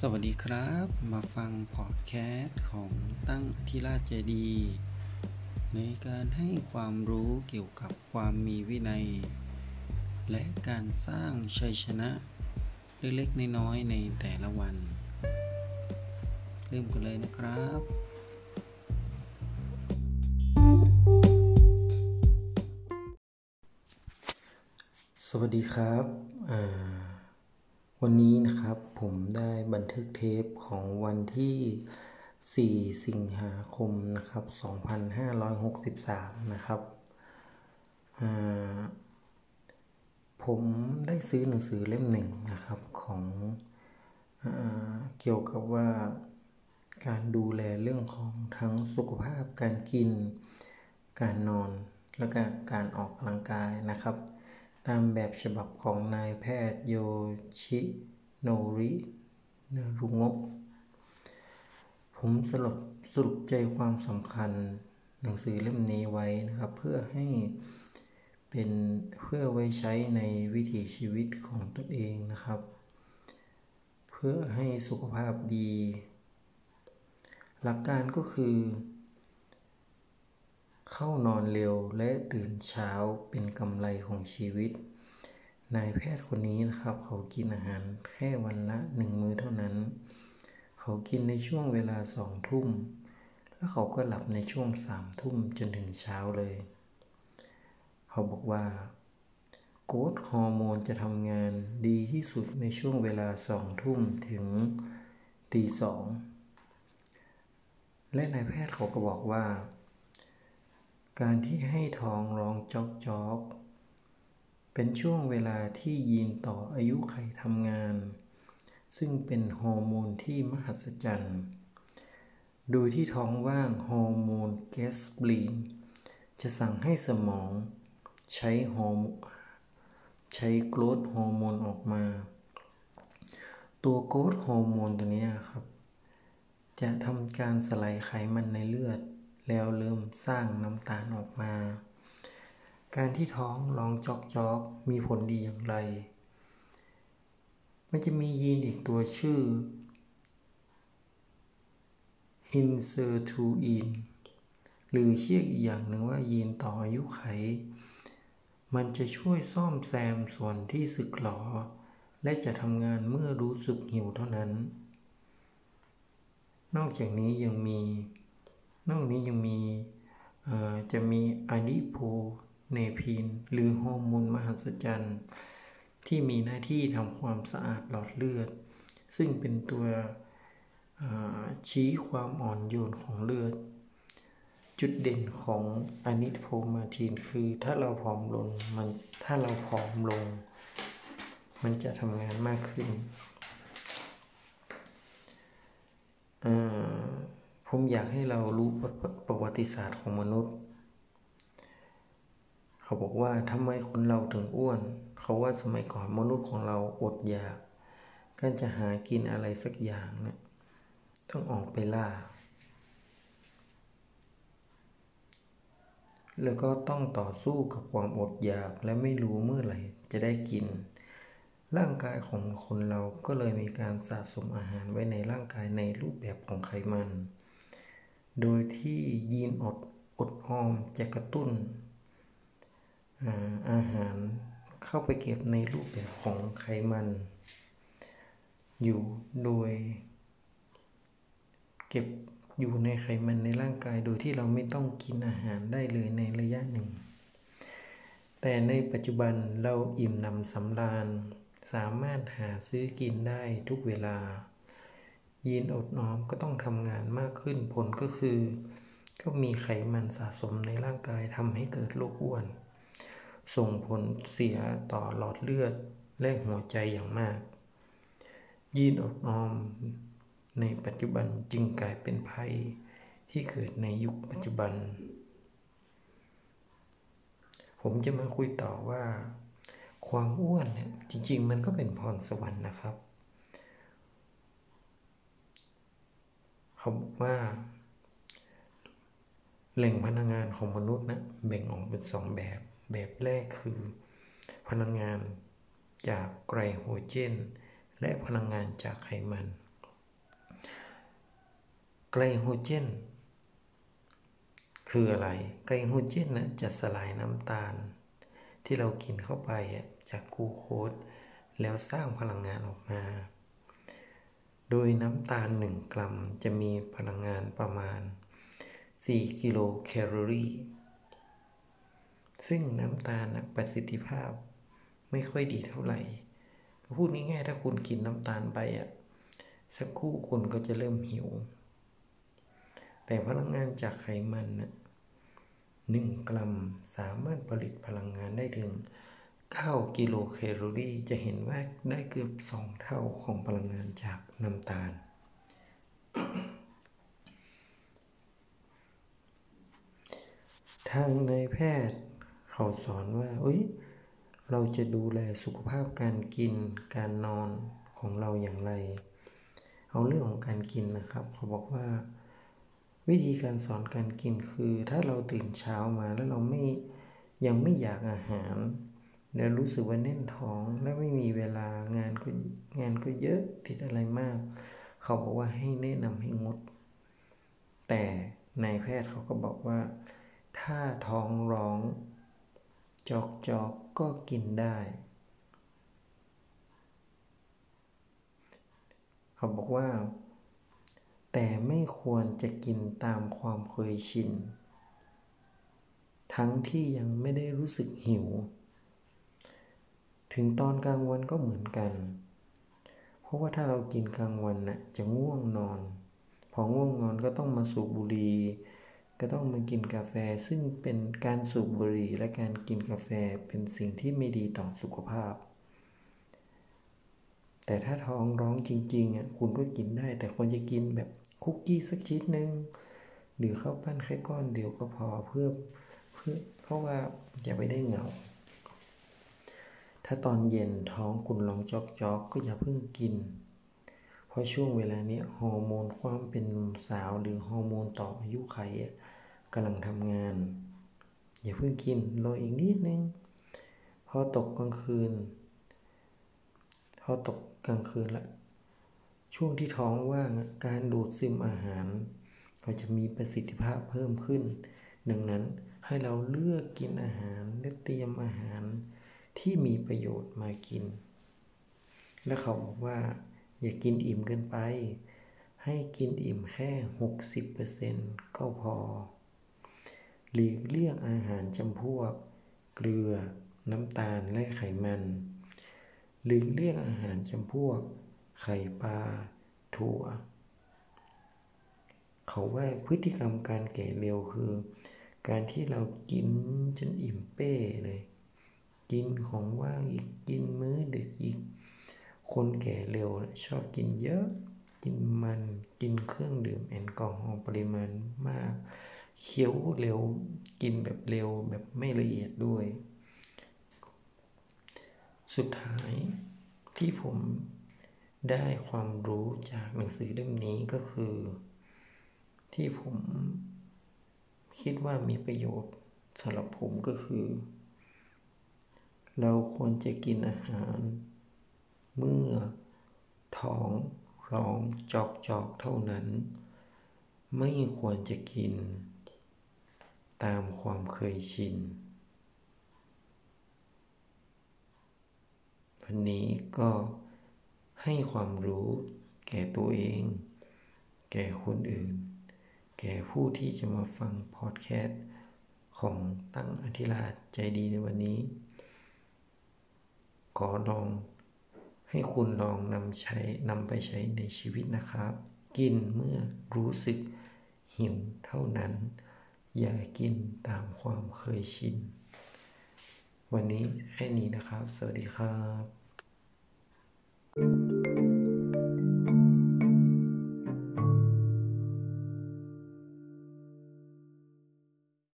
สวัสดีครับ มาฟังพอดแคสต์ของตั้งทีราชเจดี ในการให้ความรู้เกี่ยวกับความมีวินัย และการสร้างชัยชนะ เล็กๆน้อยๆในแต่ละวัน เริ่มกันเลยนะครับสวัสดีครับอ่า วันนี้นะครับผมได้บันทึกเทปของวันที่ 4 สิงหาคมนะครับ 2563 นะครับ ผมได้ซื้อหนังสือเล่มหนึ่งนะครับของอเกี่ยวกับว่าการดูแลเรื่องของทั้งสุขภาพการกิน การนอน และก็การออกกำลังกายนะครับ ตามแบบฉบับของนายแพทย์โยชิโนรินรุงะผมสรุปสรุปใจความสำคัญหนังสือเล่มนี้ไว้นะครับ เพื่อให้เป็นเพื่อไว้ใช้ในวิถีชีวิตของตนเองนะครับ เพื่อให้สุขภาพดี หลักการก็คือ เข้านอนเร็วและตื่นเช้าเป็นกำไรของชีวิต นายแพทย์คนนี้นะครับ เขากินอาหารแค่วันละหนึ่งมื้อเท่านั้น เขากินในช่วงเวลาสองทุ่ม แล้วเขาก็หลับในช่วงสามทุ่มจนถึงเช้าเลย เขาบอกว่าโกรทฮอร์โมนจะทำงานดีที่สุดในช่วงเวลาสองทุ่มถึงตีสองและนายแพทย์เขาก็บอกว่า การที่ให้ท้องร้องจ๊อกจ๊อกเป็นช่วงเวลาที่ยีนต่ออายุไขทำงาน ซึ่งเป็นฮอร์โมนที่มหัศจรรย์โดยที่ท้องว่างฮอร์โมน ghrelin จะสั่งให้สมอง ใช้ฮอร์ใช้ growth hormone ออกมา ตัว growth hormone ตัวนี้ครับ จะทำการสลายไขมันในเลือด แล้วเริ่มสร้างน้ำตาลออกมา การที่ท้องร้องจ๊อกจ๊อกมีผลดีอย่างไร มันจะมียีนอีกตัวชื่อยีน sirtuin หรือเรียกอีกอย่างหนึ่งว่ายีนต่ออายุไข มันจะช่วยซ่อมแซมส่วนที่สึกหรอ และจะทำงานเมื่อรู้สึกหิวเท่านั้น นอกจากนี้ยังมี นอกนี้ยังมีจะมีอะดิโพเนพีน หรือฮอร์โมนมหัศจรรย์ ที่มีหน้าที่ทำความสะอาดหลอดเลือด ซึ่งเป็นตัวชี้ความอ่อนโยนของเลือด จุดเด่นของอะนิโพมาทีนคือถ้าเราผอมลงมันถ้าเราผอมลง มันจะทำงานมากขึ้น ผมอยากให้เรารู้ประวัติศาสตร์ของมนุษย์ เขาบอกว่าทำไมคนเราถึงอ้วน เขาว่าสมัยก่อนมนุษย์ของเราอดอยากการจะหากินอะไรสักอย่างเนะี่ยต้องออกไปล่า แล้วก็ต้องต่อสู้กับความอดอยากและไม่รู้เมื่อไหร่จะได้กิน ร่างกายของคนเราก็เลยมีการสะสมอาหารไว้ในร่างกายในรูปแบบของไขมัน โดยที่ยีนอดอดออมจะกระตุ้นอาหารเข้าไปเก็บในรูปแบบของไขมัน อยู่โดย เก็บอยู่ในไขมันในร่างกายโดยที่เราไม่ต้องกินอาหารได้เลยในระยะหนึ่ง แต่ในปัจจุบันเราอิ่มนำสำราญ สามารถหาซื้อกินได้ทุกเวลา ยีนอดน้อมก็ต้องทำงานมากขึ้นผลก็คือ ก็มีไขมันสะสมในร่างกายทำให้เกิดโรคอ้วน ส่งผลเสียต่อหลอดเลือดและหัวใจอย่างมาก ยีนอดน้อม ในปัจจุบันจึงกลายเป็นภัยที่เกิดในยุคปัจจุบัน ผมจะมาคุยต่อว่า ความอ้วนเนี่ยจริง ๆ มันก็เป็นพรสวรรค์นะครับ เขาบอกว่า แหล่งพลังงานของมนุษย์นะแบ่งออกเป็นสองแบบ แบบแรกคือ พลังงานจากไกลโฮเจน และพลังงานจากไขมัน ไกลโฮเจน คืออะไร ไกลโฮเจนนะจะสลายน้ำตาล ที่เรากินเข้าไปจากกูโคสแล้วสร้างพลังงานออกมา โดยน้ำตาล 1 กรัมจะมีพลังงานประมาณ 4 กิโลแคลอรี่ ซึ่งน้ำตาลนะประสิทธิภาพไม่ค่อยดีเท่าไหร่ก็พูดง่ายๆถ้าคุณกินน้ำตาลไปอะ สักครู่คุณก็จะเริ่มหิว แต่พลังงานจากไขมันนะหนึ่งกรัมสามารถผลิตพลังงานได้ถึง 9 กิโลแคลอรี่ จะเห็นว่าได้เกือบ 2 เท่าของพลังงานจากน้ำตาล ทางนายแพทย์เขาสอนว่าเอ้ย เราจะดูแลสุขภาพการกินการนอนของเราอย่างไร เอาเรื่องของการกินนะครับ เขาบอกว่า วิธีการสอนการกินคือ ถ้าเราตื่นเช้ามาแล้วเราไม่ยังไม่อยากอาหาร แล้วรู้สึกว่าแน่นท้องและไม่มีเวลางานก็งานก็เยอะติดอะไรมาก เขาบอกว่าให้แนะนำให้งด แต่นายแพทย์เขาก็บอกว่า ถ้าท้องร้อง จอกจอกก็กินได้ เขาบอกว่า แต่ไม่ควรจะกินตามความเคยชิน ทั้งที่ยังไม่ได้รู้สึกหิว ถึงตอนกลางวันก็เหมือนกัน เพราะว่าถ้าเรากินกลางวันน่ะจะง่วงนอน พอง่วงนอนก็ต้องมาสูบบุหรี่ก็ต้องมากินกาแฟซึ่งเป็นการสูบบุหรี่และการกินกาแฟเป็นสิ่งที่ไม่ดีต่อสุขภาพ แต่ถ้าท้องร้องจริงๆอะคุณก็กินได้ แต่ควรจะกินแบบคุกกี้สักชิ้นหนึ่งหรือข้าวปั้นแค่ก้อนเดียวก็พอเพื่อเพื่อเพราะว่าอย่าไปได้เหงา ถ้าตอนเย็นท้องคุณร้องจอกๆกก็อย่าเพิ่งกิน เพราะช่วงเวลานี้ฮอร์โมนความเป็นหนุ่มสาวหรือฮอร์โมนต่ออายุไขกำลังทำงาน อย่าเพิ่งกินรออีกนิดนึงพอตกกลางคืน พอตกกลางคืนละช่วงที่ท้องว่างการดูดซึมอาหารก็จะมีประสิทธิภาพเพิ่มขึ้น ดังนั้นให้เราเลือกกินอาหารและเตรียมอาหาร ที่มีประโยชน์มากิน และเขาบอกว่า อย่ากินอิ่มเกินไป ให้กินอิ่มแค่ 60%ก็พอ หลีกเลี่ยงอาหารจำพวก เกลือ น้ำตาลและไขมัน หลีกเลี่ยงอาหารจำพวก ไข่ปลา ถั่ว เขาว่าพฤติกรรมการแก่เร็วคือ การที่เรากินจนอิ่มเป้เลย กินของว่างอีกกินมื้อดึกอีก คนแก่เร็วชอบกินเยอะ กินมันกินเครื่องดื่มแอลกอฮอล์ปริมาณมาก เคี้ยวเร็วกินแบบเร็วแบบไม่ละเอียดด้วย สุดท้ายที่ผมได้ความรู้จากหนังสือเล่มนี้ก็คือ ที่ผมคิดว่ามีประโยชน์สำหรับผมก็คือ เราควรจะกินอาหาร เมื่อท้องร้องจอกจอกเท่านั้น ไม่ควรจะกิน ตามความเคยชิน วันนี้ก็ให้ความรู้แก่ตัวเอง แก่คนอื่น แก่ผู้ที่จะมาฟังพอดแคสต์ของตั้งอธิราชใจดีในวันนี้ ขอลอง ให้คุณลองนำใช้นำไปใช้ในชีวิตนะครับ กินเมื่อรู้สึกหิวเท่านั้น อย่ากินตามความเคยชิน วันนี้แค่นี้นะครับ สวัสดีครับ